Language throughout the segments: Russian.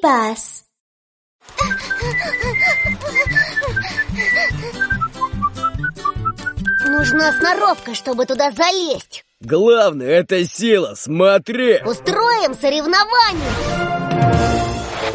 Пас. Нужна сноровка, чтобы туда залезть. Главное, это сила, смотри! Устроим соревнование.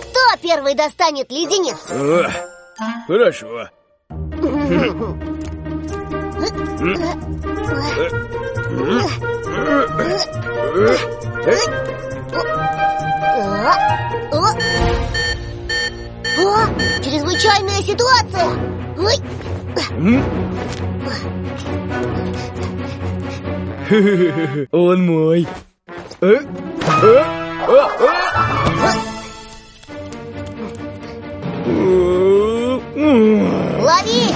Кто первый достанет леденец? О, Хорошо О! О! Чрезвычайная ситуация! Ой! Он мой Э? Э? А? А? Лови!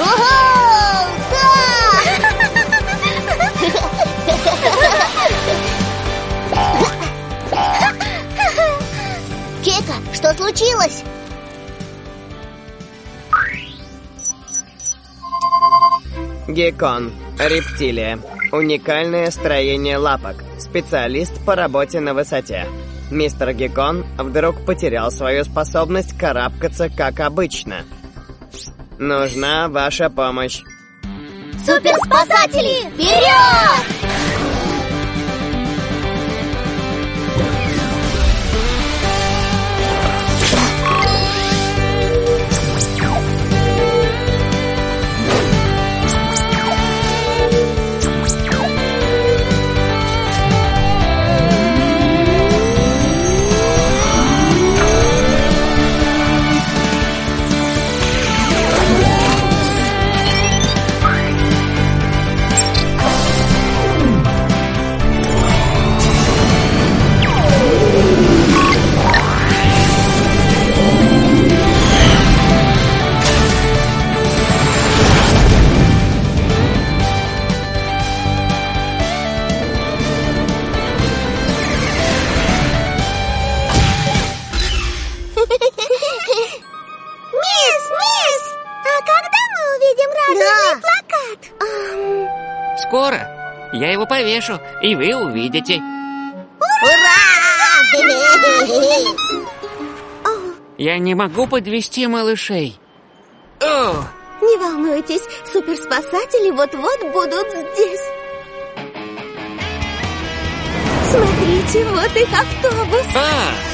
Ого! Геккон. Рептилия. Уникальное строение лапок. Специалист по работе на высоте. Мистер Геккон вдруг потерял свою способность карабкаться, как обычно. Нужна ваша помощь. Суперспасатели, вперед! Я его повешу, и вы увидите. Я не могу подвести малышей. О, Не волнуйтесь, суперспасатели вот-вот будут здесь. Смотрите, вот их автобус. а!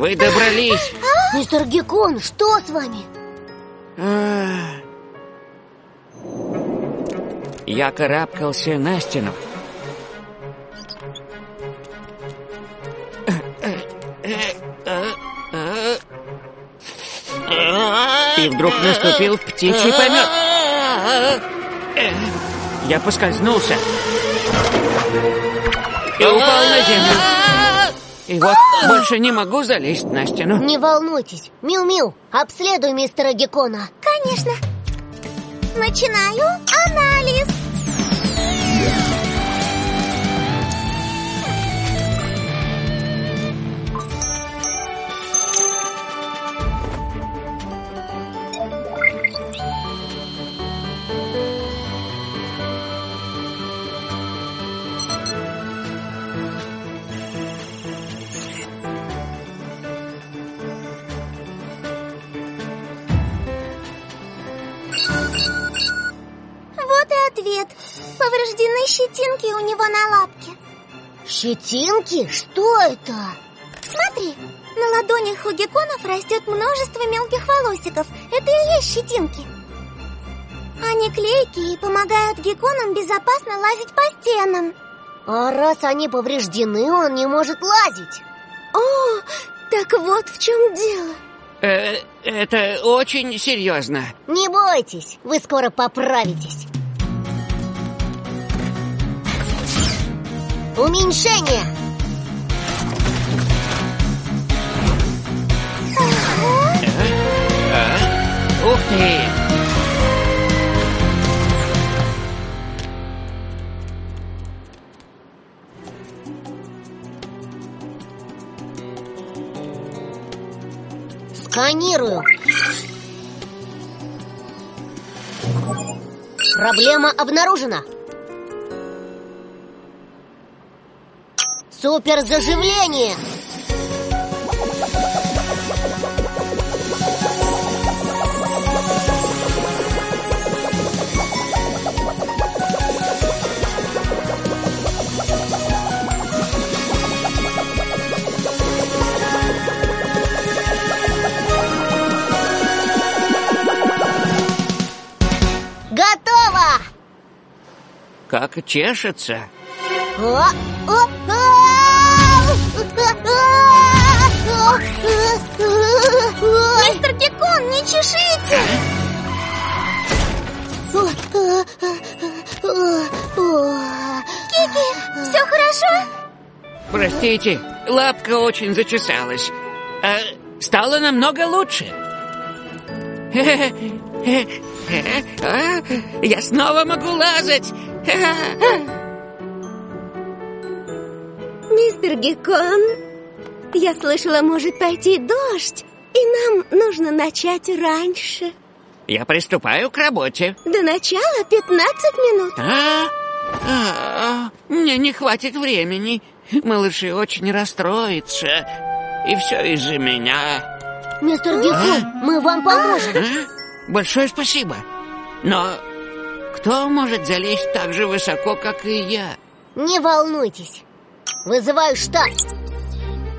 Вы добрались. Мистер Геккон, что с вами? А. Я карабкался на стену. И вдруг наступил птичий помет. Я поскользнулся. И упал на землю. И вот больше не могу залезть на стену. Не волнуйтесь. Мил-Мил, обследуй мистера Геккона. Конечно. Начинаю анализ. Вот Повреждены щетинки у него на лапке. Щетинки? Что это? Смотри, на ладонях у гекконов растет множество мелких волосиков. Это и есть щетинки. Они клейкие и помогают гекконам безопасно лазить по стенам. А раз они повреждены, он не может лазить. О, так вот в чем дело. Э, это очень серьезно. Не бойтесь, вы скоро поправитесь. Уменьшение! Ух ты! сканирую. Проблема обнаружена. Супер заживление. Готово! Как чешется. О, о, а! Мистер Геккон, не чешите! Кики, все хорошо? Простите, лапка очень зачесалась. А, стало намного лучше. А, Я снова могу лазать. Мистер Геккон, я слышала, может пойти дождь, и нам нужно начать раньше. Я приступаю к работе. До начала 15 минут. А? А, а, Мне не хватит времени. Малыши очень расстроятся. И все из-за меня. Мистер Геккон, мы вам поможем. А? Большое спасибо. Но кто может залезть так же высоко, как и я? Не волнуйтесь. Вызываю штаб.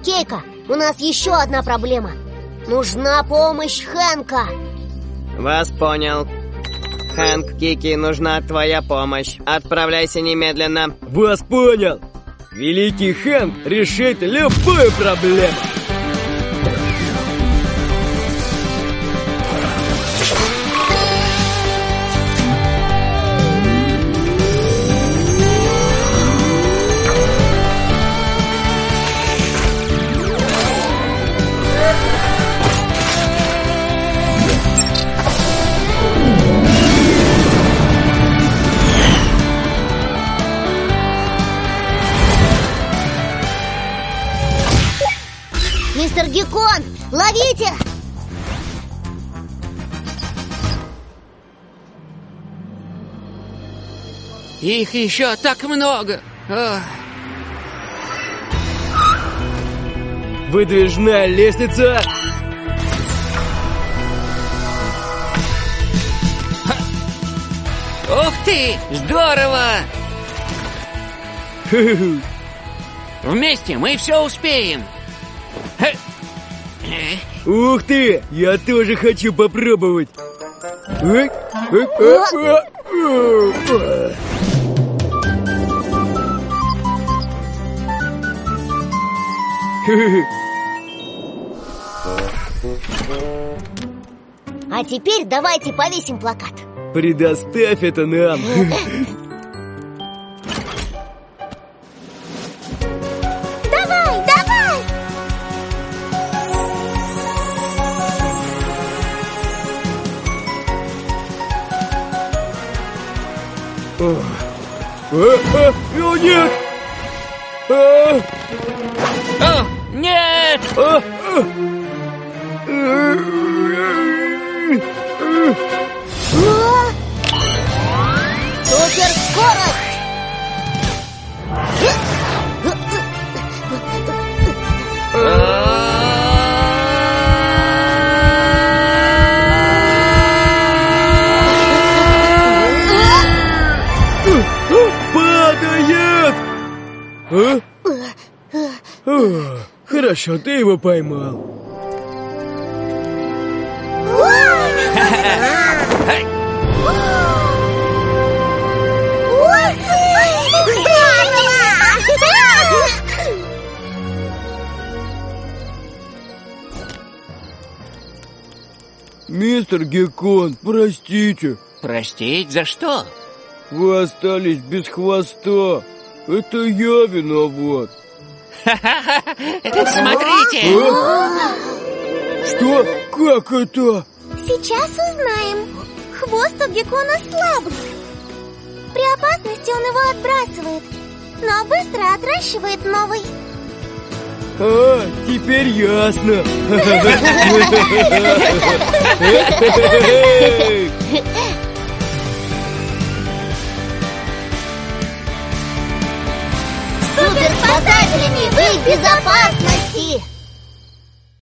Кейка, у нас еще одна проблема. Нужна помощь Хэнка. Вас понял. Хэнк, Кики, нужна твоя помощь. Отправляйся немедленно. Вас понял. Великий Хэнк решит любую проблему. Мистер Геккон, ловите! Их еще так много. Ах. Выдвижная лестница. Ух ты! Здорово! Вместе мы все успеем. Ух ты! Я тоже хочу попробовать. А теперь давайте повесим плакат. Предоставь это нам. А, а, О, нет! А, О, нет! а, а. Суперскорость! Падает! Хорошо, ты его поймал. Мистер Геккон, простите, Простить за что? вы остались без хвоста. Это я виноват. Смотрите! А? Что? Как это? Сейчас узнаем. Хвост у геккона слабый. При опасности он его отбрасывает, но быстро отращивает новый. А, теперь ясно. мыслями вы в безопасности!